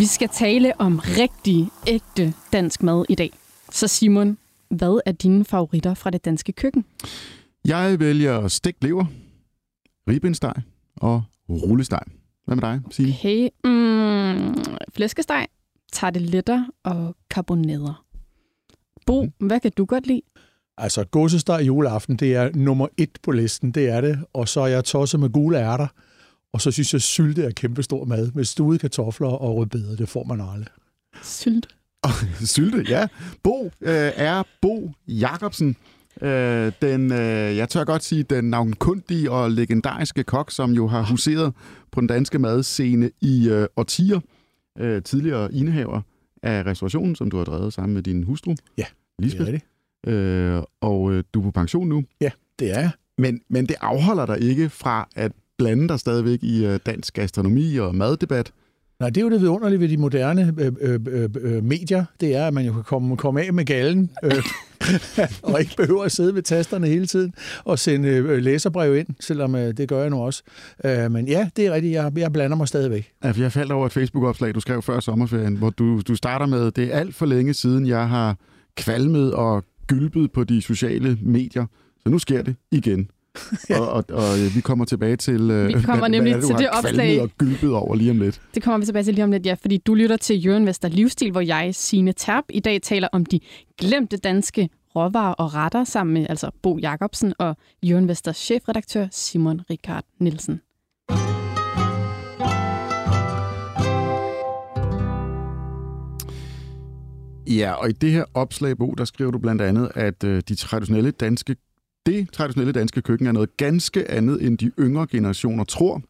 Vi skal tale om rigtig, ægte dansk mad i dag. Så Simon, hvad er dine favoritter fra det danske køkken? Jeg vælger stegt lever, ribbensteg og rullesteg. Hvad med dig, Signe? Okay, mm, flæskesteg, tarteletter og karbonader. Bo, mm. hvad kan du godt lide? Altså, gåsesteg juleaften, det er nummer et på listen, det er det. Og så er jeg tosset med gule ærter. Og så synes jeg, sylte er kæmpestor mad. Med stuede kartofler og rødbeder, det får man aldrig. Sylte? sylte, ja. Bo øh, er Bo Jacobsen. Øh, den, øh, jeg tør godt sige, den navnkundige og legendariske kok, som jo har huseret på den danske madscene i øh, årtier. Øh, tidligere indehaver af restaurationen, som du har drevet sammen med din hustru. Ja, Lisbeth. det er det. Øh, og øh, du er på pension nu. Ja, det er jeg. Men, men det afholder dig ikke fra at blande dig stadigvæk i øh, dansk gastronomi og maddebat. Nej, det er jo det vidunderlige ved de moderne øh, øh, øh, øh, medier. Det er, at man jo kan komme, komme af med galen, øh, og ikke behøver at sidde ved tasterne hele tiden og sende øh, læserbrev ind, selvom øh, det gør jeg nu også. Øh, men ja, det er rigtigt. Jeg, jeg blander mig stadigvæk. Ja, for jeg faldt over et Facebook-opslag, du skrev før sommerferien, hvor du, du starter med, det er alt for længe siden, jeg har kvalmet og gylpet på de sociale medier. Så nu sker det igen. og, og, og vi kommer tilbage til, øh, vi kommer hvad, nemlig hvad er, til det opslag. og gylpet over lige om lidt. Det kommer vi tilbage til lige om lidt, ja, fordi du lytter til Jørgen Vester Livsstil, hvor jeg, Signe Terp, i dag taler om de glemte danske råvarer og retter sammen med altså Bo Jacobsen og Jørgen Vesters chefredaktør Simon Richard Nielsen. Ja, og i det her opslag, Bo, der skriver du blandt andet, at øh, de traditionelle danske det traditionelle danske køkken er noget ganske andet, end de yngre generationer tror.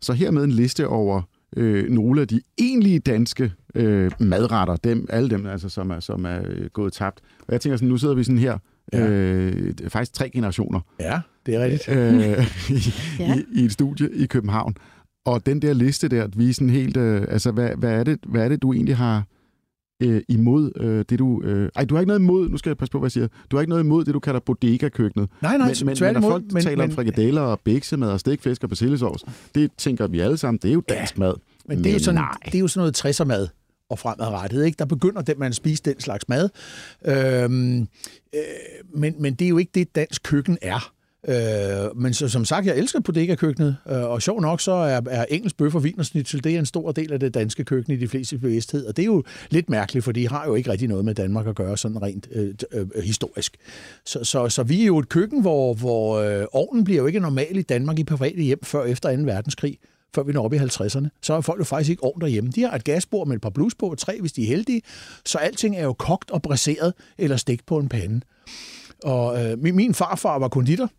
Så hermed en liste over øh, nogle af de egentlige danske øh, madretter, dem, alle dem, altså, som er, som er øh, gået tabt. Og jeg tænker sådan, nu sidder vi sådan her, ja. øh, faktisk tre generationer. Ja, det er rigtigt. Øh, i, ja. i, I et studie i København. Og den der liste der, vi er sådan helt, øh, altså hvad, hvad, er det, hvad er det, du egentlig har, øh, imod øh, det, du... Øh, ej, du har ikke noget imod... Nu skal jeg passe på, hvad jeg siger. Du har ikke noget imod det, du kalder bodega-køkkenet. Nej, nej, men, men, men når folk men, taler men, om frikadeller og bæksemad og stikfisk og persillesovs, det tænker vi alle sammen, det er jo dansk ja, mad. Men, men det, er jo sådan, nej. det er jo sådan noget 60'er-mad og fremadrettet. Ikke? Der begynder den, man spise den slags mad. Øhm, øh, men, men det er jo ikke det, dansk køkken er. Øh, men så, som sagt, jeg elsker bodega-køkkenet, øh, og sjov nok, så er, er engelsk bøf og vinersnitzel, det er en stor del af det danske køkken i de fleste bevidsthed, og det er jo lidt mærkeligt, for de har jo ikke rigtig noget med Danmark at gøre sådan rent øh, øh, historisk. Så, så, så vi er jo et køkken, hvor, hvor øh, ovnen bliver jo ikke normal i Danmark i private hjem før efter 2. verdenskrig før vi når op i 50'erne, så har folk jo faktisk ikke ovn derhjemme. De har et gasbord med et par blus på, tre hvis de er heldige, så alting er jo kogt og brasseret eller stegt på en pande. Og øh, min, min farfar var konditor,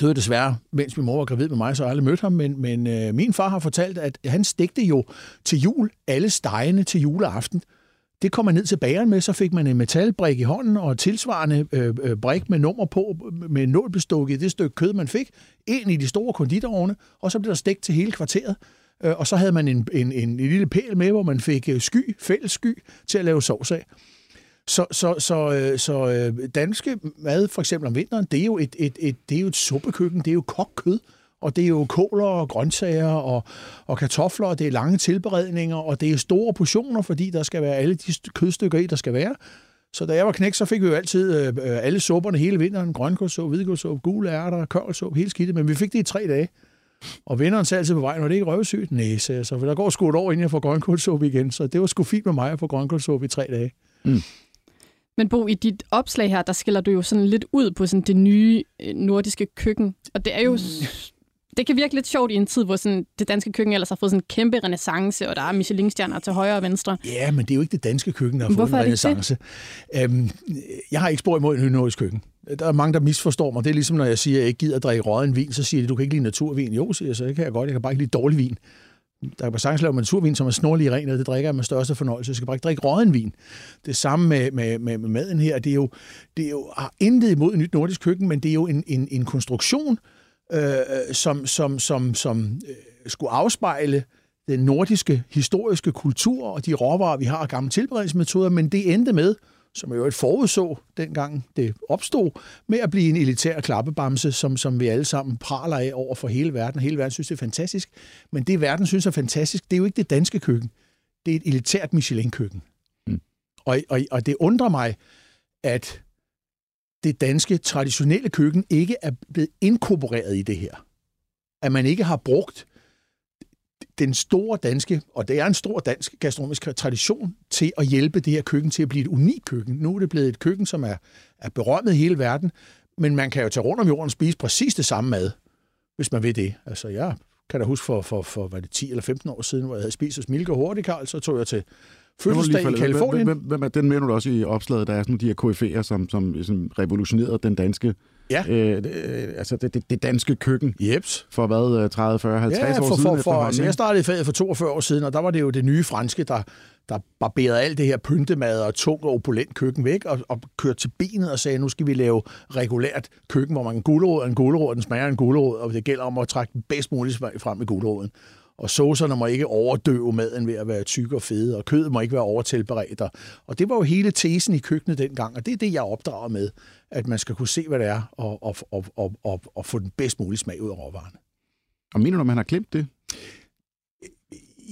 døde desværre, mens min mor var gravid med mig, så jeg aldrig mødt ham, men, men øh, min far har fortalt, at han stegte jo til jul alle stegene til juleaften. Det kom man ned til bageren med, så fik man en metalbrik i hånden og tilsvarende øh, øh, brik med nummer på, med nål bestukket i det stykke kød, man fik, ind i de store konditorovne, og så blev der stegt til hele kvarteret. Øh, og så havde man en, en, en, en lille pæl med, hvor man fik øh, sky, fælles sky, til at lave sovs af. Så, så, så, øh, så øh, danske mad, for eksempel om vinteren, det er jo et, et, et, det er jo et suppekøkken, det er jo kokkød, kød, og det er jo kåler og grøntsager og, og kartofler, og det er lange tilberedninger, og det er store portioner, fordi der skal være alle de kødstykker i, der skal være. Så da jeg var knæk, så fik vi jo altid øh, øh alle supperne hele vinteren. Grønkålsuppe, hvidkålsuppe, gule ærter, kørvelsuppe, hele skidtet. Men vi fik det i tre dage. Og vinderen sagde altid på vejen, var det ikke røvsygt? Nej, sagde jeg så. For der går sgu et år, inden jeg får grønkålsuppe igen. Så det var sgu fint med mig at få grønkålsuppe i tre dage. Mm. Men Bo, i dit opslag her, der skiller du jo sådan lidt ud på sådan det nye øh, nordiske køkken. Og det er jo... Det kan virke lidt sjovt i en tid, hvor sådan det danske køkken ellers har fået sådan en kæmpe renaissance, og der er Michelin-stjerner til højre og venstre. Ja, men det er jo ikke det danske køkken, der har fået en renaissance. Øhm, jeg har ikke spor imod en nordisk køkken. Der er mange, der misforstår mig. Det er ligesom, når jeg siger, at jeg ikke gider at drikke råden vin, så siger de, du kan ikke lide naturvin. Jo, siger jeg, så det kan jeg godt. Jeg kan bare ikke lide dårlig vin. Der kan sagtens lave naturvin, som er snorlig ren, og det drikker jeg med største fornøjelse. Jeg skal bare ikke drikke råden vin. Det samme med, med, med, med maden her. Det er jo, det er jo har intet imod et nyt nordisk køkken, men det er jo en, en, en konstruktion, øh, som, som, som, som øh, skulle afspejle den nordiske historiske kultur og de råvarer, vi har og gamle tilberedningsmetoder, men det endte med, som jo et forudså, dengang det opstod, med at blive en elitær klappebamse, som, som vi alle sammen praler af over for hele verden. Hele verden synes, det er fantastisk. Men det, verden synes er fantastisk, det er jo ikke det danske køkken. det er et elitært Michelin-køkken. Mm. Og, og, og det undrer mig, at det danske traditionelle køkken ikke er blevet inkorporeret i det her. At man ikke har brugt den store danske, og det er en stor dansk gastronomisk tradition, til at hjælpe det her køkken til at blive et unikt køkken. Nu er det blevet et køkken, som er, er berømmet i hele verden, men man kan jo tage rundt om jorden og spise præcis det samme mad, hvis man vil det. Altså, jeg kan da huske for, for, for var det 10 eller 15 år siden, hvor jeg havde spist hos Milke Hurtigkarl, så tog jeg til fødselsdag i Kalifornien. Hvem, hvem, hvem, den mener du også i opslaget, der er sådan de her KF'er, som, som, som revolutionerede den danske Ja. Øh, det, altså det, det, det danske køkken. Jeps. For hvad, 30, 40, 50 ja, år for, siden for, for, altså, jeg startede i faget for 42 år siden, og der var det jo det nye franske, der, der barberede alt det her pyntemad og tung og opulent køkken væk, og, og kørte til benet og sagde, nu skal vi lave regulært køkken, hvor man en gulerod og en gulerod, den smager en gulerod, og det gælder om at trække den bedst muligt frem med guleroden. Og saucerne må ikke overdøve maden ved at være tyk og fede, og kødet må ikke være overtilberedt. Og det var jo hele tesen i køkkenet dengang, og det er det, jeg opdrager med, at man skal kunne se, hvad det er, og, og, og, og, og, og få den bedst mulige smag ud af råvarerne. Og mener du, man har glemt det?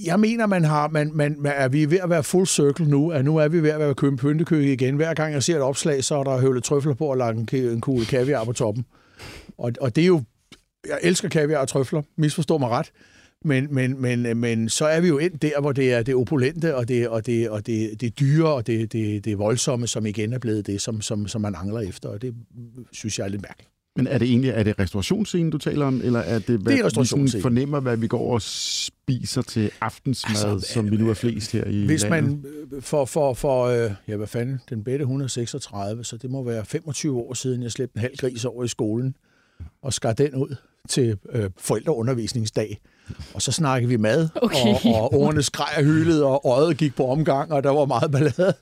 Jeg mener, man har, man, man, man er vi ved at være full circle nu, at nu er vi ved at være købe pyntekøkke igen. Hver gang jeg ser et opslag, så er der høvlet trøfler på og lagt en, en kugle kaviar på toppen. Og, og det er jo, jeg elsker kaviar og trøfler, misforstår mig ret. Men, men, men, men så er vi jo ind der, hvor det er det opulente, og det, og det, og det, det dyre, og det, det, det voldsomme, som igen er blevet det, som, som, som man angler efter, og det synes jeg er lidt mærkeligt. Men er det egentlig er det restaurationsscenen, du taler om, eller er det, hvad det er vi sådan fornemmer, hvad vi går og spiser til aftensmad, altså, som vi nu er flest her i Hvis landet? man for, for, for ja, hvad fanden, den bedte 136, så det må være 25 år siden, jeg slæbte en halv gris over i skolen og skar den ud til øh, forældreundervisningsdag. Og så snakkede vi mad, okay. og, og ordene skreg og hylede, og øjet gik på omgang, og der var meget ballade.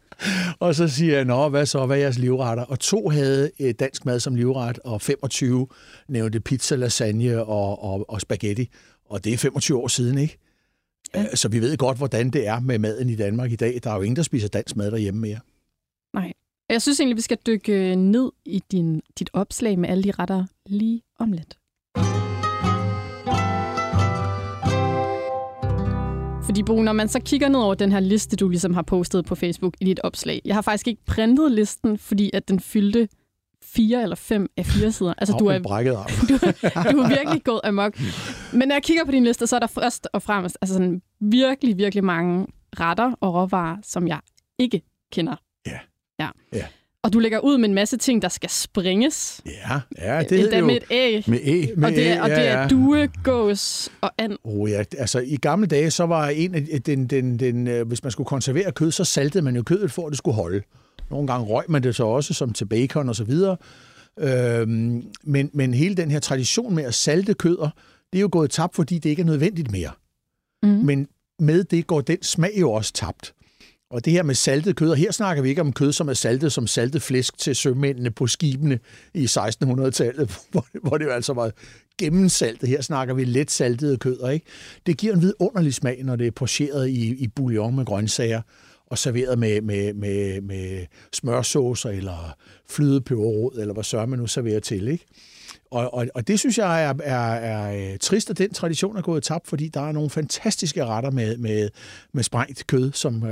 Og så siger jeg, nå, hvad så, hvad er jeres livretter? Og to havde øh, dansk mad som livret, og 25 nævnte pizza, lasagne og, og, og spaghetti. Og det er 25 år siden, ikke? Ja. Så vi ved godt, hvordan det er med maden i Danmark i dag. Der er jo ingen, der spiser dansk mad derhjemme mere. Nej. Jeg synes egentlig, vi skal dykke ned i din, dit opslag med alle de retter lige om lidt. Fordi Bo, når man så kigger ned over den her liste, du ligesom har postet på Facebook i dit opslag. Jeg har faktisk ikke printet listen, fordi at den fyldte fire eller fem af fire sider. Altså, du er, brækket du, du er virkelig gået amok. Men når jeg kigger på din liste, så er der først og fremmest altså sådan virkelig, virkelig mange retter og råvarer, som jeg ikke kender. Ja. Ja. ja. Og du lægger ud med en masse ting, der skal springes. Ja, ja det Endda er jo... med et æg. Med æg. Med og det, er, æg, og det er ja, ja. due, gås og and. Oh, ja, altså i gamle dage, så var en af den, den, den, øh, hvis man skulle konservere kød, så saltede man jo kødet for, at det skulle holde. Nogle gange røg man det så også, som til bacon og så videre. Øhm, men, men hele den her tradition med at salte køder, det er jo gået tabt, fordi det ikke er nødvendigt mere. Mm. Men med det går den smag jo også tabt. Og det her med saltet kød, og her snakker vi ikke om kød, som er saltet som saltet flæsk til sømændene på skibene i 1600-tallet, hvor, hvor det jo altså var gennemsaltet. Her snakker vi let saltede kød, ikke? Det giver en vidunderlig smag, når det er pocheret i, i bouillon med grøntsager og serveret med, med, med, med smørsaucer eller flydepeberrod, eller hvad sørger man nu serverer til, ikke? Og, og, og det synes jeg er, er, er trist, at den tradition er gået tabt, fordi der er nogle fantastiske retter med, med, med sprængt kød, som er,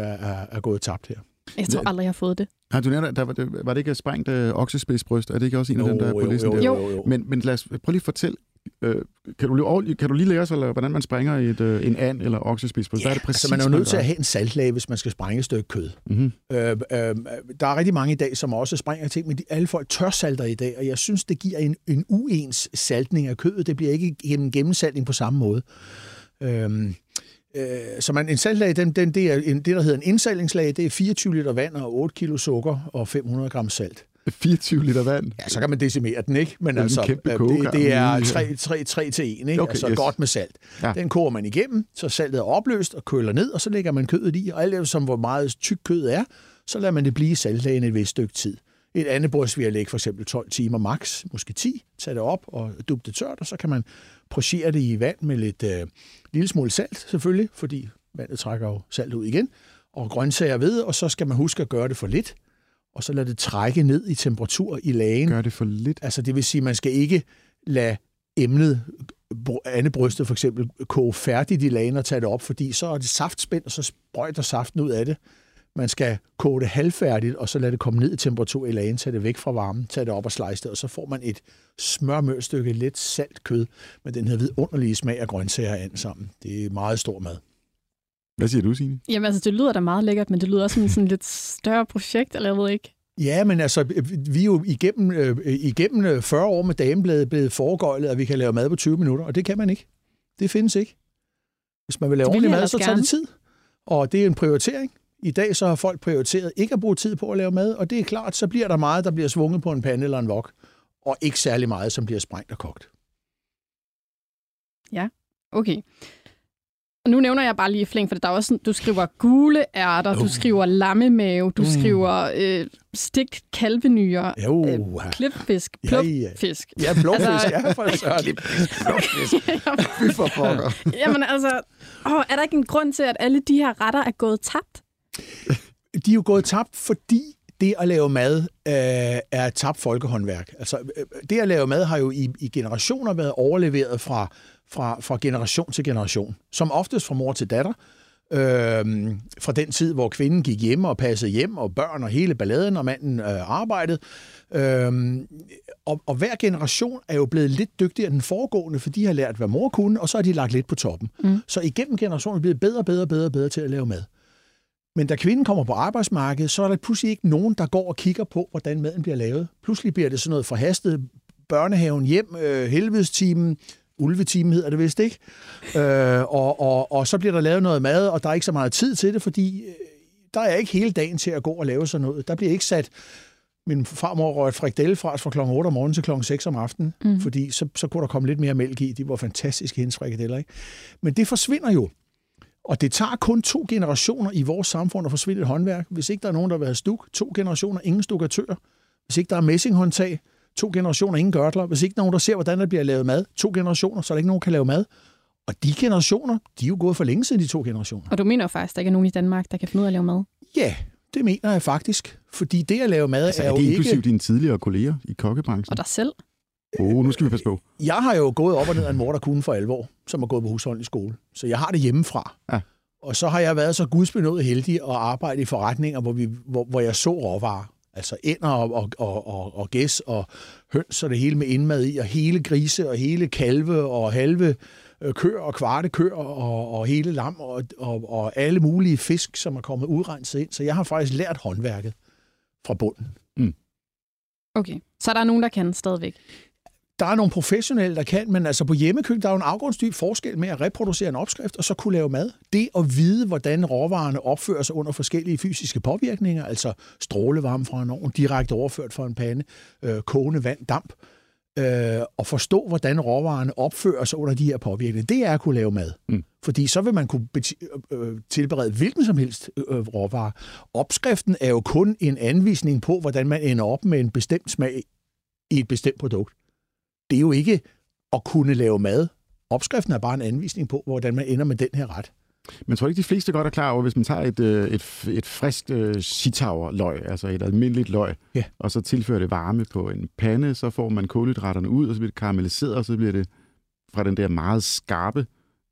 er, gået tabt her. Jeg tror aldrig, jeg har fået det. Har du nævnt, der var, det, var det ikke sprængt øh, oksespidsbryst? Er det ikke også en af dem, der er på jo, listen? jo, der? jo, jo, jo. Men, men lad os prøv lige at fortælle, øh, kan, du kan du lige lære os, eller, hvordan man springer et, øh, en and eller oksespidsbryst? Ja, Hvad er det præcis, altså man er jo nødt til at have en saltlag, hvis man skal sprænge et stykke kød. Mm-hmm. Øh, øh, der er rigtig mange i dag, som også springer ting, men de, alle folk tørsalter i dag, og jeg synes, det giver en, en uens saltning af kødet. Det bliver ikke gennem gennemsaltning på samme måde. Øh, øh, så man, en saltlag, den, den, det er en, det, der hedder en indsaltingslag, det er 24 liter vand og 8 kilo sukker og 500 gram salt. 24 liter vand. Ja, så kan man decimere den, ikke? Men Det er altså, øh, det, det er Ja. 3, 3, 3 til 1, ikke? Okay, altså yes. godt med salt. Ja. Den koger man igennem, så saltet er opløst og køler ned, og så lægger man kødet i, og alt efter som hvor meget tyk kødet er, så lader man det blive i saltlagen et vist stykke tid. Et andet bryst vil jeg lægge for eksempel 12 timer max, måske 10, tage det op og dubbe det tørt, og så kan man prochere det i vand med lidt øh, lille smule salt selvfølgelig, fordi vandet trækker jo salt ud igen, og grøntsager ved, og så skal man huske at gøre det for lidt, og så lade det trække ned i temperatur i lagen. Gør det for lidt. Altså det vil sige, at man skal ikke lade emnet andet brystet for eksempel koge færdigt i lagen og tage det op, fordi så er det saftspænd, og så sprøjter saften ud af det. Man skal koge det halvfærdigt, og så lade det komme ned i temperatur i lagen, tage det væk fra varmen, tage det op og slice det, og så får man et smørmørt stykke let salt kød med den her vidunderlige smag af grøntsager an sammen. Det er meget stor mad. Hvad siger du, Signe? Jamen altså, det lyder da meget lækkert, men det lyder også som sådan lidt større projekt, eller jeg ved ikke. Ja, men altså, vi er jo igennem, øh, igennem 40 år med damebladet blevet foregøjlet, at vi kan lave mad på 20 minutter, og det kan man ikke. Det findes ikke. Hvis man vil lave ordentlig mad, så tager det tid. Og det er en prioritering. I dag så har folk prioriteret ikke at bruge tid på at lave mad, og det er klart, så bliver der meget, der bliver svunget på en pande eller en wok, og ikke særlig meget, som bliver sprængt og kogt. Ja, okay. Nu nævner jeg bare lige flæng, for der er også, du skriver gule ærter, uh. du skriver lammemave, du mm. skriver øh, stik kalvenyre, øh, klipfisk, plupfisk. Ja, ja. ja blåfisk, altså, ja, for søren. Plupfisk. Fy for pokker. Jamen altså, åh, er der ikke en grund til, at alle de her retter er gået tabt? De er jo gået tabt, fordi det at lave mad øh, er et tabt folkehåndværk. Altså, øh, det at lave mad har jo i, i generationer været overleveret fra fra, fra generation til generation. Som oftest fra mor til datter. Øh, fra den tid, hvor kvinden gik hjem og passede hjem, og børn og hele balladen, og manden øh, arbejdede. Øh, og, og hver generation er jo blevet lidt dygtigere end den foregående, for de har lært, hvad mor kunne, og så har de lagt lidt på toppen. Mm. Så igennem generationen er blevet bedre, bedre, bedre, bedre til at lave mad. Men da kvinden kommer på arbejdsmarkedet, så er der pludselig ikke nogen, der går og kigger på, hvordan maden bliver lavet. Pludselig bliver det sådan noget forhastet børnehaven hjem, øh, helvedestimen, ulvetime hedder det vist, ikke? Øh, og, og, og så bliver der lavet noget mad, og der er ikke så meget tid til det, fordi øh, der er ikke hele dagen til at gå og lave sådan noget. Der bliver ikke sat min farmor røg et frikdelle fra fra kl. 8 om morgenen til kl. 6 om aftenen, mm. fordi så, så kunne der komme lidt mere mælk i. De var fantastiske, hendes frikadeller, ikke? Men det forsvinder jo. Og det tager kun to generationer i vores samfund at forsvinde et håndværk. Hvis ikke der er nogen, der vil have stuk, to generationer, ingen stukatører. Hvis ikke der er messinghåndtag, To generationer ingen gørtler. Hvis ikke nogen, der ser, hvordan der bliver lavet mad. To generationer, så er der ikke nogen, der kan lave mad. Og de generationer, de er jo gået for længe siden, de to generationer. Og du mener jo faktisk, at der ikke er nogen i Danmark, der kan finde ud af at lave mad? Ja, det mener jeg faktisk. Fordi det at lave mad altså, er, er det jo inklusive ikke... dine tidligere kolleger i kokkebranchen? Og dig selv? Oh, nu skal vi passe på. Jeg har jo gået op og ned af en mor, der kunne for alvor, som har gået på husholdning i skole. Så jeg har det hjemmefra. Ja. Og så har jeg været så gudsbenået heldig at arbejde i forretninger, hvor, vi, hvor, hvor jeg så råvarer. Altså ænder og, og, og, og, og gæs og høns og det hele med indmad i, og hele grise og hele kalve og halve øh, køer og kvarte køer og, og hele lam og, og, og alle mulige fisk, som er kommet udrenset ind. Så jeg har faktisk lært håndværket fra bunden. Mm. Okay, så der er nogen, der kan stadigvæk? Der er nogle professionelle, der kan, men altså på hjemmekøkken, der er jo en afgrundsdyb forskel med at reproducere en opskrift og så kunne lave mad. Det at vide, hvordan råvarerne opfører sig under forskellige fysiske påvirkninger, altså strålevarme fra en ovn, direkte overført fra en pande, øh, kogende vand, damp, øh, og forstå, hvordan råvarerne opfører sig under de her påvirkninger, det er at kunne lave mad. Mm. Fordi så vil man kunne øh, tilberede hvilken som helst øh, råvare. Opskriften er jo kun en anvisning på, hvordan man ender op med en bestemt smag i et bestemt produkt det er jo ikke at kunne lave mad. Opskriften er bare en anvisning på, hvordan man ender med den her ret. Men tror ikke, de fleste godt er klar over, hvis man tager et, øh, et, et friskt uh, sitauer-løg, altså et almindeligt løg, ja. og så tilfører det varme på en pande, så får man kulhydraterne ud, og så bliver det karamelliseret, og så bliver det fra den der meget skarpe,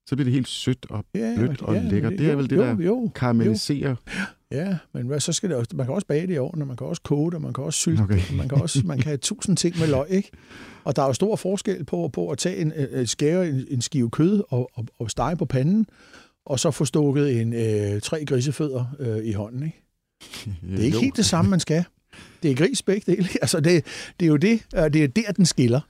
så bliver det helt sødt og blødt ja, og ja, lækkert. Det er vel det, der jo, karamelliserer. Jo. Ja, men hvad, så skal det også, man kan også bage det i ovnen, man kan også koge det, man kan også sylte okay. man kan også, man kan have tusind ting med løg, ikke? Og der er jo stor forskel på, på at tage en, et skære en, en skive kød og, og, og stege på panden, og så få stukket en, øh, tre grisefødder øh, i hånden, ikke? Det er ikke helt det samme, man skal. Det er gris begge dele. Altså, det, det er jo det, det er der, den skiller.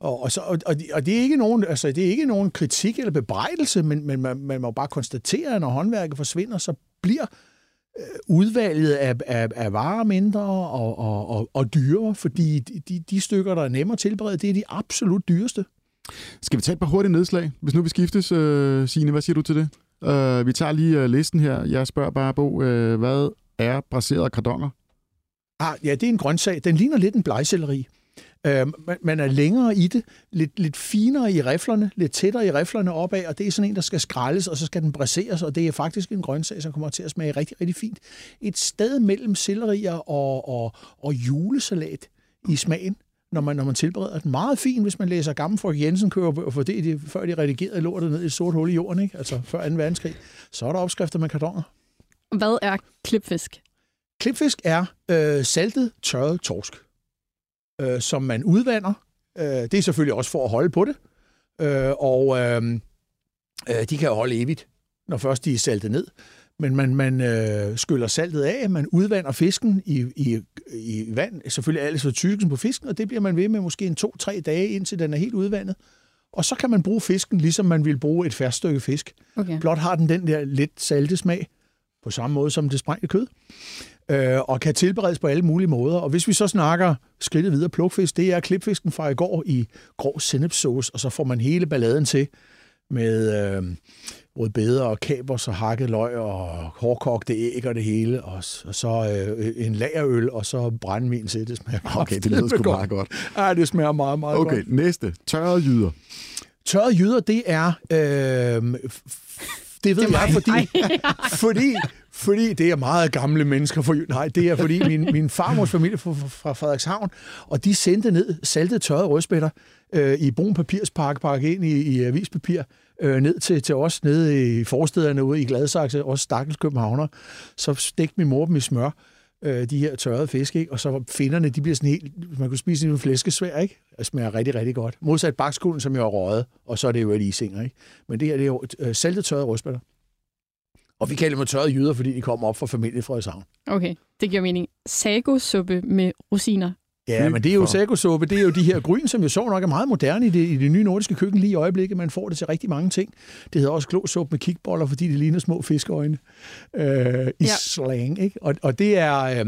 Og, og, så, og, og det er ikke nogen, altså, det er ikke nogen kritik eller bebrejdelse, men, men man, man må bare konstatere, at når håndværket forsvinder, så bliver Øh, udvalget af, af, af varer mindre og, og, og, og dyrere, fordi de, de stykker, der er nemmere at tilberede, det er de absolut dyreste. Skal vi tage et par hurtige nedslag, hvis nu vi skiftes, uh, Signe? Hvad siger du til det? Uh, vi tager lige uh, listen her. Jeg spørger bare, Bo, uh, hvad er braserede kardonger? Ah, ja, det er en grøntsag. Den ligner lidt en blegselleri. Øh, man er længere i det, lidt, lidt finere i riflerne, lidt tættere i riflerne opad, og det er sådan en, der skal skrælles, og så skal den braseres, og det er faktisk en grøntsag, som kommer til at smage rigtig, rigtig fint. Et sted mellem sellerier og, og, og julesalat i smagen. når man, når man tilbereder den. Meget fint, hvis man læser gamle Frøk Jensen kører for det, de, før de redigerede lortet ned i et sort hul i jorden, ikke? altså før 2. verdenskrig. Så er der opskrifter med kartoner. Hvad er klipfisk? Klipfisk er øh, saltet, tørret torsk, øh, som man udvander. Øh, det er selvfølgelig også for at holde på det. Øh, og øh, øh, de kan jo holde evigt, når først de er saltet ned. Men man, man øh, skyller saltet af, man udvander fisken i, i, i vand, selvfølgelig alt for tykkelsen på fisken, og det bliver man ved med måske en to-tre dage, indtil den er helt udvandet. Og så kan man bruge fisken, ligesom man vil bruge et færdigt stykke fisk. Okay. Blot har den den der lidt salte smag, på samme måde som det sprængte kød, øh, og kan tilberedes på alle mulige måder. Og hvis vi så snakker skridtet videre plukfisk, det er klipfisken fra i går i grov sennepsauce, og så får man hele balladen til med øh, rødbeder og kapers og hakket løg og hårdkogte æg og det hele, og, og så øh, en lagerøl, og så brændvin til. Det smager Okay, det lyder sgu meget godt. Ja, det smager meget, meget Okay, godt. næste. Tørrede jyder. Tørrede jyder, det er... Øh, det ved jeg, fordi, fordi, fordi det er meget gamle mennesker. For, nej, det er fordi min, min farmors familie fra, fra Frederikshavn, og de sendte ned saltet tørrede rødspætter øh, i brun papirspakke, pakke ind i, i avispapir, øh, ned til, til os nede i forstederne ude i Gladsaxe, også stakkels københavner. Så stegte min mor dem i smør, øh, de her tørrede fisk, ikke? og så finderne, de bliver sådan helt, man kunne spise en flæskesvær, ikke? Det smager rigtig, rigtig godt. Modsat bakskolen, som jeg har røget, og så er det jo et isinger, ikke? Men det her, det er jo øh, saltet tørrede rødspætter. Og vi kalder dem tørrede jyder, fordi de kommer op fra familie fra Frederikshavn. Okay, det giver mening. Sago-suppe med rosiner. Ja, men det er jo sagosuppe, det er jo de her gryn, som jo så nok er meget moderne i det, i det nye nordiske køkken lige i øjeblikket. Man får det til rigtig mange ting. Det hedder også klosuppe med kikboller, fordi det ligner små fiskeøjne øh, i Ja. ja. slang. Ikke? Og, og det er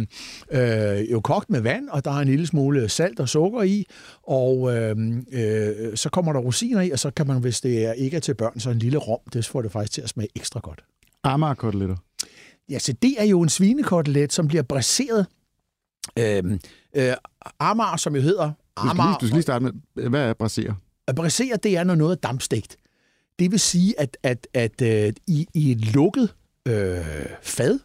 øh, øh, jo kogt med vand, og der er en lille smule salt og sukker i, og øh, øh, så kommer der rosiner i, og så kan man, hvis det er ikke er til børn, så en lille rom, det får det faktisk til at smage ekstra godt. Amager-koteletter. Ja, så det er jo en svinekotelet, som bliver braseret. Øh, øh, Amager, som jo hedder Du skal, lige, Amager, du skal lige starte med, hvad er braserer? at brasere, det er, når noget er dampstegt. Det vil sige, at, at, at øh, i, i et lukket øh, fad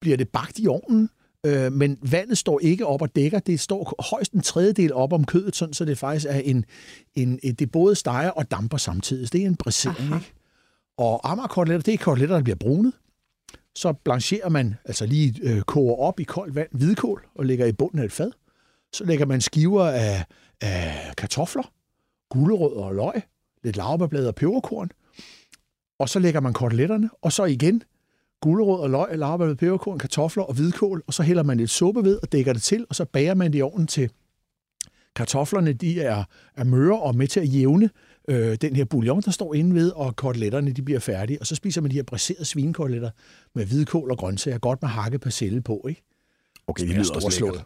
bliver det bagt i ovnen, øh, men vandet står ikke op og dækker. Det står højst en tredjedel op om kødet, sådan, så det faktisk er en, en, et, det både steger og damper samtidig. Så det er en brasering. Aha. Ikke? Og Amagerkoteletter, det er koteletter, der bliver brunet. Så blancherer man, altså lige øh, koger op i koldt vand, hvidkål og lægger i bunden af et fad. Så lægger man skiver af, af kartofler, gulerødder og løg, lidt lavbærblad og peberkorn. Og så lægger man koteletterne, og så igen gulerød og løg, laurbærblad, peberkorn, kartofler og hvidkål, og så hælder man lidt suppe ved og dækker det til, og så bager man det i ovnen til kartoflerne, de er, er møre og med til at jævne øh, den her bouillon, der står inde ved, og koteletterne, de bliver færdige. Og så spiser man de her braserede svinekoteletter med hvidkål og grøntsager, godt med hakket persille på, ikke? Okay, det lyder også lækkert.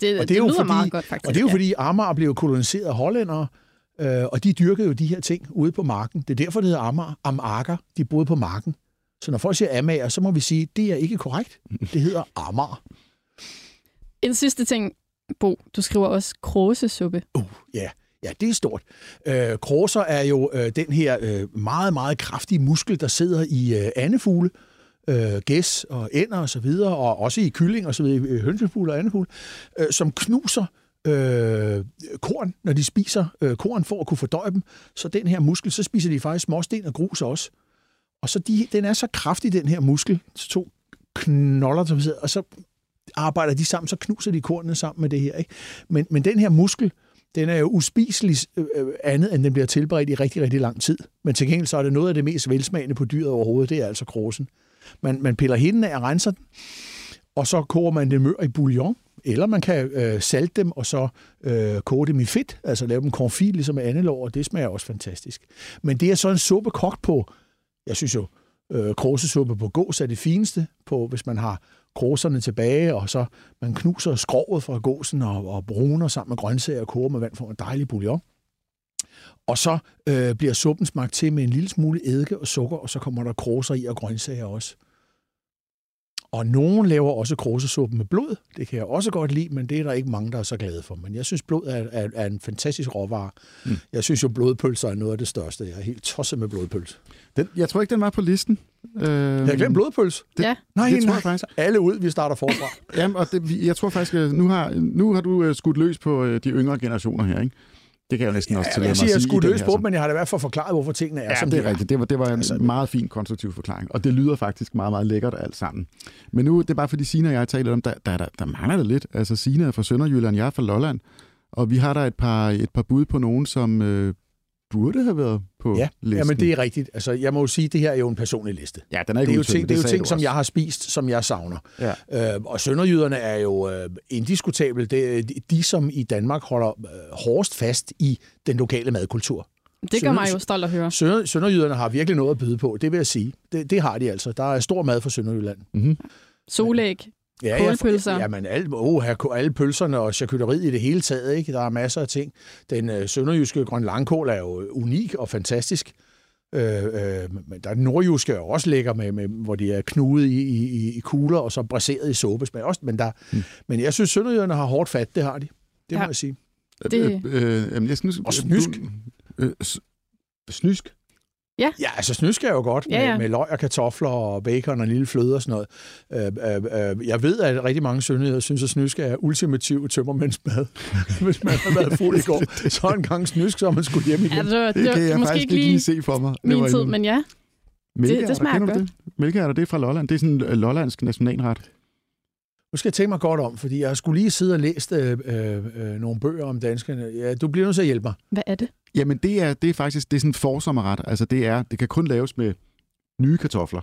Det, Og det, det er jo lyder fordi- meget godt, faktisk. Og det er jo ja. fordi Amager blev koloniseret af hollændere, øh, og de dyrkede jo de her ting ude på marken. Det er derfor, det hedder Amager. Amager, de boede på marken. Så når folk siger Amager, så må vi sige, det er ikke korrekt. Det hedder Amager. En sidste ting, Bo. Du skriver også kråsesuppe. Uh, ja. Ja, det er stort. Øh, kråser er jo øh, den her øh, meget, meget kraftige muskel, der sidder i øh, andefugle, øh, gæs og ænder og så videre, og også i kylling og så videre, øh, hønsefugle og andefugle, øh, som knuser øh, korn, når de spiser øh, korn for at kunne fordøje dem. Så den her muskel, så spiser de faktisk småsten og grus også. Og så de, den er så kraftig, den her muskel, så to knolder, som sidder, og så arbejder de sammen, så knuser de kornene sammen med det her. Ikke? Men, men den her muskel, den er jo uspiselig øh, øh, andet, end den bliver tilberedt i rigtig, rigtig lang tid. Men til gengæld så er det noget af det mest velsmagende på dyret overhovedet, det er altså krosen. Man, man piller hinden af og renser den, og så koger man det mør i bouillon, eller man kan øh, salte dem, og så øh, koge dem i fedt, altså lave dem confit, ligesom med andelår, og det smager også fantastisk. Men det er så en suppe kogt på, jeg synes jo, øh, krosesuppe på gås er det fineste, på, hvis man har kråserne tilbage, og så man knuser skrovet fra gåsen og, og bruner sammen med grøntsager og koger med vand for en dejlig bouillon. Og så øh, bliver suppen smagt til med en lille smule eddike og sukker, og så kommer der kråser i og grøntsager også. Og nogen laver også kråsesuppe med blod. Det kan jeg også godt lide, men det er der ikke mange, der er så glade for. Men jeg synes, blod er, er, er en fantastisk råvare. Mm. Jeg synes jo, blodpølser er noget af det største. Jeg er helt tosset med blodpølse. Den, jeg tror ikke, den var på listen. Øh, Jeg har glemt blodpølse. Det- ja. Nej, det tror nej. jeg faktisk. Alle ud, vi starter forfra. Jamen, og det, jeg tror faktisk, at nu har, nu har du øh, skudt løs på øh, de yngre generationer her, ikke? Det kan jeg jo næsten også Ja, tillade jeg mig siger, at jeg sige. i skulle løse på, men jeg har da i hvert fald forklaret, hvorfor tingene er, Ja, som det de er rigtigt. Det var, det var en Altså- meget fin konstruktiv forklaring, og det lyder faktisk meget, meget lækkert alt sammen. Men nu, det er bare fordi Sina og jeg taler om, der, der, der, der mangler det lidt. Altså Sina er fra Sønderjylland, jeg er fra Lolland, og vi har der et par, et par bud på nogen, som øh, burde have været på Ja, listen. ja, men det er rigtigt. Altså, jeg må jo sige, at det her er jo en personlig liste. ja, den er Det ikke er jo ting, det er jo ting som jeg har spist, som jeg savner. Ja. Øh, og sønderjyderne er jo øh, indiskutabelt det er de- de, som i Danmark holder øh, hårdest fast i den lokale madkultur. Det gør mig jo stolt at høre. Sønder, sønderjyderne har virkelig noget at byde på, det vil jeg sige. Det, det har de altså. Der er stor mad fra Sønderjylland. Mm-hmm. Solæg. Ja, Kålpølser. Ja, jamen, alle, oh, her, alle pølserne og charcuteriet i det hele taget, ikke? Der er masser af ting. Den øh, sønderjyske grøn langkål er jo unik og fantastisk. Øh, øh, men der er den nordjyske er jo også lækker, med, med, hvor de er knudet i, i, i kugler og så braseret i såbesmag også. Men, der, mm. men jeg synes, sønderjyderne har hårdt fat, det har de. Det må Ja. jeg sige. Det- Øh, øh, jamen, jeg synes, Og snysk. Øh, s- snysk? Ja, altså snysk er jo godt Ja, med, ja. med løg og kartofler og bacon og en lille fløde og sådan noget. Øh, øh, øh, jeg ved, at rigtig mange sønderjyder synes, at snysk er ultimativ tømmermændsmad. Hvis man har været fuld i går, så en gang snysk, så er man skulle hjem igen. Ja, det, var, Det, det, det kan var jeg måske faktisk ikke lige se for mig. Det min tid, en- men ja. Mælkeærter, det smager kender du det? Mælkeærter, det er fra Lolland. Det er sådan en øh, lollandsk nationalret. Nu skal jeg tænke mig godt om, fordi jeg skulle lige sidde og læse øh, øh, øh, nogle bøger om danskerne. Ja, du bliver nødt til at hjælpe mig. Hvad er det? Jamen, det er, det er faktisk det er sådan en forsommerret. Altså, det, er, det kan kun laves med nye kartofler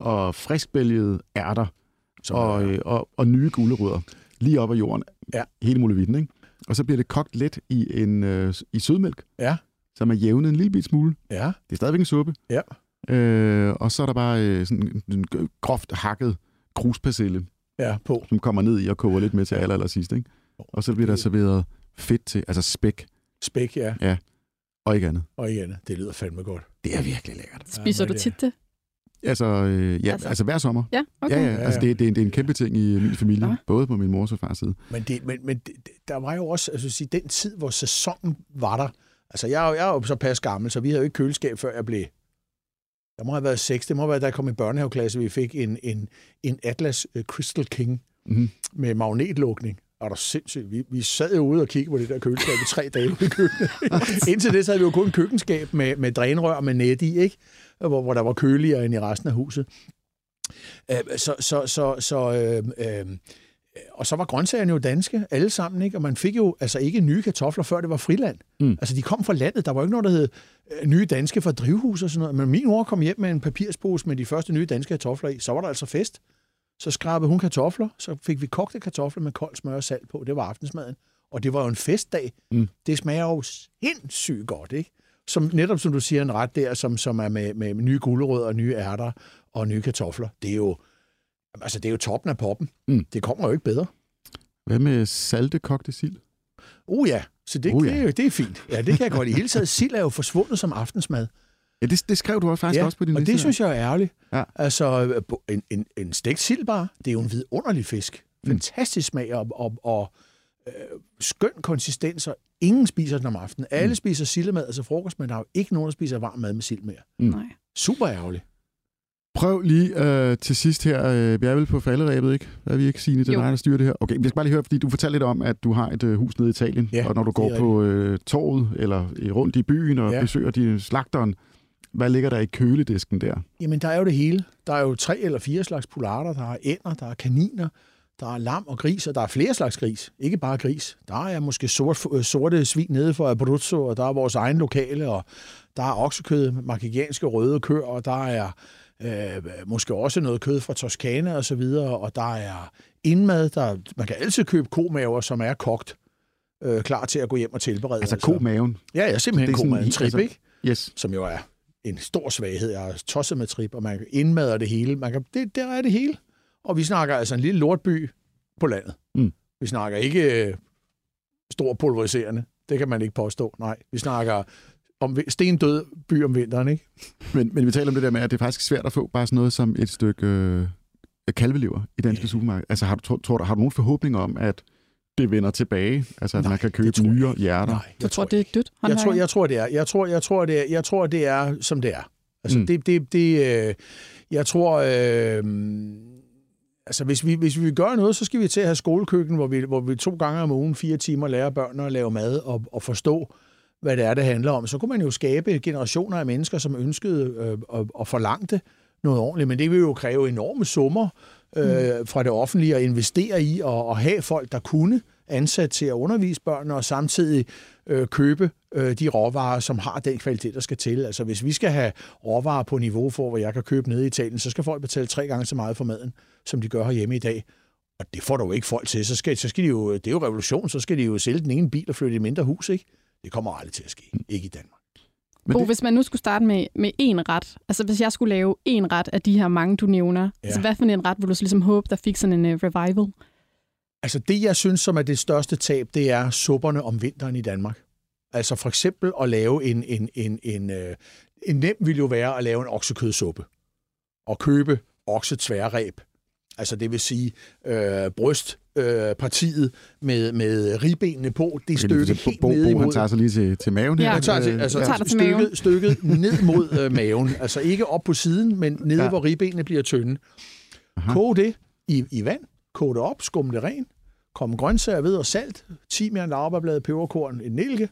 og friskbælgede ærter Som og, øh, og, og nye gulerødder. Lige op af jorden. Ja. Hele muligheden, ikke? Og så bliver det kogt let i, en, øh, i sødmælk, Ja, som er jævnet en lille bit smule. ja, Det er stadigvæk en suppe. Ja. Øh, og så er der bare øh, sådan en en groft hakket kruspersille, ja, på. som kommer ned i og koger lidt med til aller, aller sidst, ikke? Og så bliver der serveret fedt til, altså spæk Spæk, ja. og ikke andet. Og igen, det lyder fandme godt. Det er virkelig lækkert. Spiser men du tit det? Altså, øh, ja, Altså- altså, hver sommer. Ja, okay. Ja, ja, Ja, altså ja. det, det, er, det er en kæmpe ting i min familie, Ja. både på min mors og fars side. Men, det, men, men det, der var jo også, altså at sige, den tid, hvor sæsonen var der. Altså, jeg, er jo- jeg er jo så pas gammel, så vi havde jo ikke køleskab, før jeg blev... Jeg må have været 6. Det må have været, da jeg kom i børnehaveklasse, vi fik en, en, en Atlas øh, Crystal King Mm-hmm. med magnetlukning. Og der sindssygt. Vi, vi sad jo ude og kiggede på det der køleskab i tre dage ude i køkkenet. Indtil det så havde vi jo kun køkkenskab med, med drænrør med net i, ikke? Hvor, hvor der var køligere end i resten af huset. Øh, så, så, så, så øh, øh, og så var grøntsagerne jo danske, alle sammen, ikke? Og man fik jo altså ikke nye kartofler, før det var friland. Mm. Altså, de kom fra landet. Der var jo ikke noget, der hed øh, nye danske fra drivhus og sådan noget. Men min mor kom hjem med en papirspose med de første nye danske kartofler i. Så var der altså fest. Så skrabede hun kartofler, så fik vi kogte kartofler med koldt smør og salt på. Det var aftensmaden. Og det var jo en festdag. Mm. Det smager jo sindssygt godt, ikke? Som, netop som du siger, en ret der, som, som er med, med nye gulerødder, nye ærter og nye kartofler. Det er jo, altså, det er jo toppen af poppen. Mm. Det kommer jo ikke bedre. Hvad med salte kogte sild? Uh ja, så det, Uh, ja. det, er det er fint. Ja, det kan jeg godt. I hele taget, sild er jo forsvundet som aftensmad. Ja, det, det skrev du også faktisk ja, også på din og liste. det synes jeg er ærgerligt. Ja. Altså, en, en, en stegt sild bare, det er jo en vidunderlig fisk. Mm. Fantastisk smag og, og, og øh, skøn konsistens, og ingen spiser den om aftenen. Alle Mm. spiser sildemad altså frokost, men der er jo ikke nogen, der spiser varm mad med sild mere. Nej. Super ærgerligt. Prøv lige øh, til sidst her. Øh, vi er vel på falderæbet, ikke? Er vi ikke, Signe? Det er dig, der styrer det her. Okay, vi skal bare lige høre, fordi du fortalte lidt om, at du har et øh, hus nede i Italien, Ja, og når du går på øh, torvet eller rundt i byen og Ja. ja. besøger de slagteren, hvad ligger der i køledisken der? Jamen, der er jo det hele. Der er jo tre eller fire slags polarter. Der er ænder, der er kaniner, der er lam og gris, og der er flere slags gris. Ikke bare gris. Der er måske sort, øh, sorte svin nede for Abruzzo, og der er vores egen lokale, og der er oksekød, markigianske røde køer, og der er øh, måske også noget kød fra Toskana og så videre, og der er indmad. Der, man kan altid købe komaver, som er kogt, øh, klar til at gå hjem og tilberede. Altså komaven. Ja, ja, simpelthen Det er komaven. Trip, altså- ikke? Yes. som jo er en stor svaghed. Jeg er tosset med trip, og man kan indmadre det hele. Man kan, det, der er det hele. Og vi snakker altså en lille lortby på landet. Mm. Vi snakker ikke øh, stor pulveriserende. Det kan man ikke påstå. Nej, vi snakker om vi- stendød by om vinteren, ikke? Men, men vi taler om det der med, at det er faktisk svært at få bare sådan noget som et stykke øh, kalvelever i danske Ja. supermarkeder. Altså har du, tror, har du nogen forhåbning om, at det vender tilbage? Altså at Nej, man kan købe jeg ikke. hjerter? Nej, Du tror, det er dødt? jeg tror, jeg tror, det er. Jeg tror, jeg tror, det er. Jeg tror, det er, som det er. Altså, Mm. det, det, det, øh, Jeg tror, øh, altså hvis vi, hvis vi vil gøre noget, så skal vi til at have skolekøkken, hvor vi, hvor vi to gange om ugen, fire timer, lærer børnene at lave mad og, og forstå, hvad det er, det handler om. Så kunne man jo skabe generationer af mennesker, som ønskede øh, at, at forlangte noget ordentligt, men det vil jo kræve enorme summer øh, fra det offentlige at investere i og, og have folk, der kunne ansat til at undervise børnene, og samtidig øh, købe øh, de råvarer, som har den kvalitet, der skal til. Altså hvis vi skal have råvarer på niveau for, hvor jeg kan købe nede i Italien, så skal folk betale tre gange så meget for maden, som de gør herhjemme i dag. Og det får du jo ikke folk til. Så skal, så skal de jo, det er jo revolution, så skal de jo sælge den ene bil og flytte i et mindre hus, ikke? Det kommer aldrig til at ske. Ikke i Danmark. Men Bo, det... hvis man nu skulle starte med, med én ret, altså hvis jeg skulle lave én ret af de her mange, du nævner, ja. altså hvad for en ret ville du så ligesom håbe, der fik sådan en uh, revival? Altså det, jeg synes, som er det største tab, det er supperne om vinteren i Danmark. Altså for eksempel at lave en, en, en, en, en, en nem vil jo være at lave en oksekødsuppe. Og købe oksetværræb. Altså det vil sige øh, bryst, øh, partiet med, med ribbenene på. Det stykket okay, helt bo, ned bo, han tager sig lige til, til maven her. Ja, tager til, altså, ja. stykket, stykket, stykket ned mod øh, maven. Altså ikke op på siden, men nede, ja. hvor ribbenene bliver tynde. Aha. Kog det i, i vand. Kog det op, skum det rent. Kom grøntsager ved og salt. Timian, laurbærblad, peberkorn, en nælke.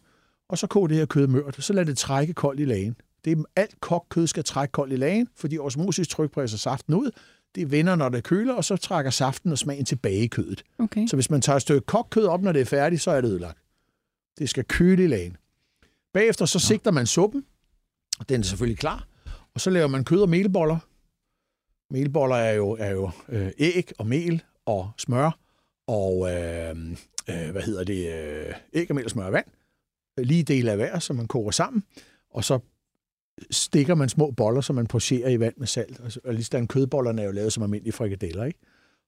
Og så kog det her kød mørt. Så lad det trække koldt i lagen. Det er, alt kogt kød skal trække koldt i lagen, fordi osmosis tryk presser saften ud det vender, når det køler, og så trækker saften og smagen tilbage i kødet. Okay. Så hvis man tager et stykke kogt kød op, når det er færdigt, så er det ødelagt. Det skal køle i lagen. Bagefter så sigter man suppen. Den er selvfølgelig klar. Og så laver man kød og melboller. Melboller er jo, er jo øh, æg og mel og smør og øh, øh, hvad hedder det, øh, æg og mel og smør og vand. Lige del af hver, så man koger sammen. Og så stikker man små boller, som man pocherer i vand med salt. Og, og ligesom kødbollerne er jo lavet som almindelige frikadeller, ikke?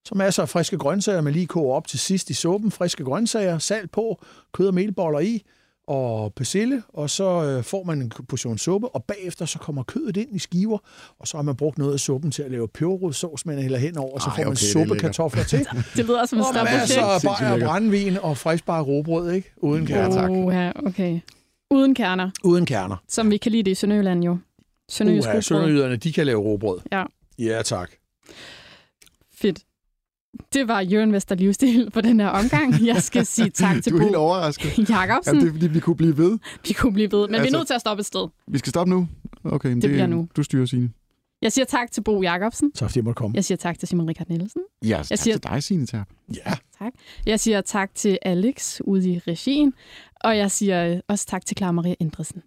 Så masser af friske grøntsager, man lige koger op til sidst i suppen. Friske grøntsager, salt på, kød og melboller i, og persille, og så øh, får man en portion suppe, og bagefter så kommer kødet ind i skiver, og så har man brugt noget af suppen til at lave peberrodssovs, man hælder hen over, og så får Ej, okay, man suppekartofler til. det lyder som en Og masser af bajer, brændvin og friskbare robrød, ikke? Uden kerner. Oh, ja, okay. Uden kerner. Uden kerner. Som vi kan lide det i Sønderjylland jo. Sønderjysk uh, Sønderjyderne, de kan lave robrød. Ja. Ja, tak. Fedt. Det var Jørgen Vester Livsstil på den her omgang. Jeg skal sige tak til Bo. Du er helt overrasket. Jacobsen. Jamen, det er fordi, vi kunne blive ved. Vi kunne blive ved, men altså, vi er altså, nødt til at stoppe et sted. Vi skal stoppe nu? Okay, det, det bliver nu. Du styrer, Signe. Jeg siger tak til Bo Jacobsen. Tak fordi jeg måtte komme. Jeg siger tak til Simon Rikard Nielsen. Ja, jeg tak siger... til dig, Signe Terp. Ja. Tak. Jeg siger tak til Alex ude i regien. Og jeg siger øh, også tak til Clara Maria Indresen.